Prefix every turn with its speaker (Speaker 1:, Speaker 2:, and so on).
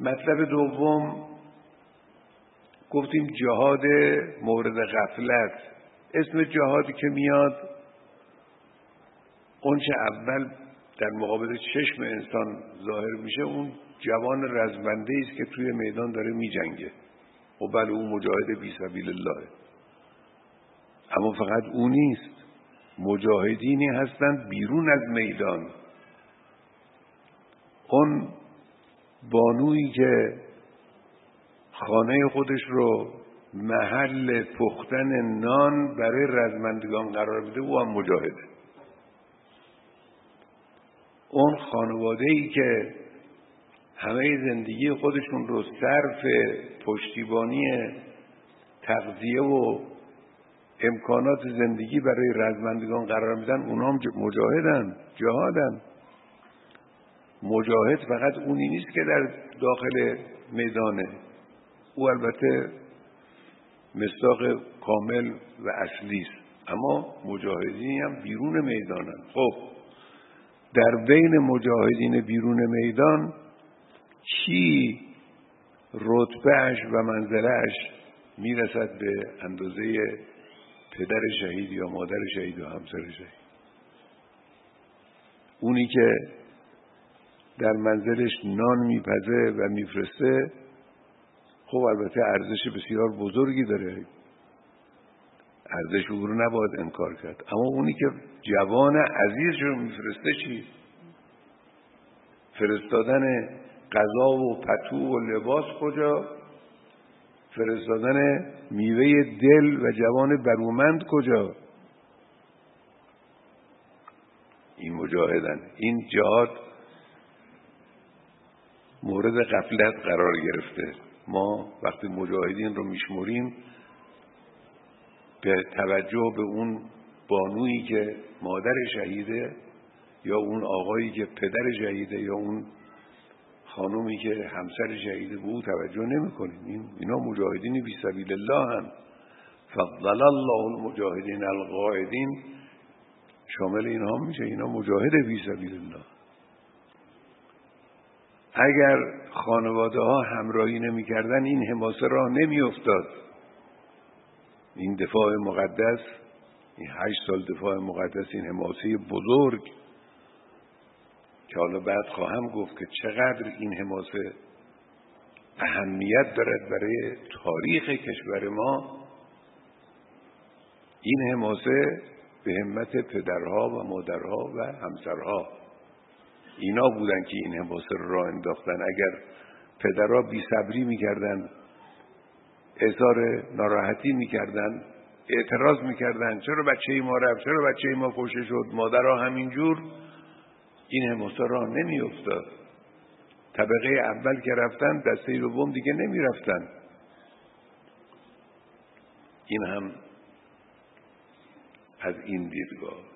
Speaker 1: مطلب دوم گفتیم جهاد مورد غفلت. اسم جهادی که میاد اونچه اول در مقابل چشم انسان ظاهر میشه اون جوان رزمنده است که توی میدان داره میجنگه. و بله اون مجاهد بی سبیل الله. اما فقط او نیست. مجاهدینی هستند بیرون از میدان. اون بانویی که خانه خودش رو محل پختن نان برای رزمندگان قرار بده او هم مجاهده. اون خانواده ای که همه زندگی خودشون رو صرف پشتیبانی تغذیه و امکانات زندگی برای رزمندگان قرار میدن اونا هم مجاهدن جهادن. مجاهد فقط اونی نیست که در داخل میدانه. او البته مصداق کامل و اصلی است. اما مجاهدین هم بیرون می‌دانن خب در بین مجاهدین بیرون میدان چی رتبهش و منزلش می‌رسد به اندازه پدر شهید یا مادر شهید و همسر شهید؟ اونی که در منزلش نان میپزه و میفرسته خب البته ارزش بسیار بزرگی داره. ارزش او رو نباید انکار کرد. اما اونی که جوان عزیز رو میفرسته چی؟ فرستادن غذا و پتو و لباس کجا؟ فرستادن میوه دل و جوان برومند کجا؟ این مجاهدن. این جهاد مورد غفلت قرار گرفته. ما وقتی مجاهدین رو میشمریم به توجه به اون بانویی که مادر شهیده یا اون آقایی که پدر شهیده یا اون خانومی که همسر شهیده به او توجه نمی کنیم اینا مجاهدین بی سبیل الله هم فضل الله المجاهدین القاعدین. شامل اینها میشه. اینا مجاهد بی سبیل الله. اگر خانواده ها همراهی نمی‌کردن این حماسه را نمیافتاد. این دفاع مقدس این هشت سال دفاع مقدس این حماسه بزرگ که حالا بعد خواهم گفت که چقدر این حماسه اهمیت دارد برای تاریخ کشور ما. این حماسه به همت پدرها و مادرها و همسرها. اینا بودن که این حماسه رو راه انداختن. اگر پدرها بی صبری می‌کردن اظهار ناراحتی می‌کردن اعتراض می‌کردن چرا بچه ما رفت چرا بچه ما کشه شد مادرها همینجور این حماسه راه نمیافتاد. طبقه اول که رفتن دسته دوم دیگه نمی‌رفتن. این هم از این دیدگاه.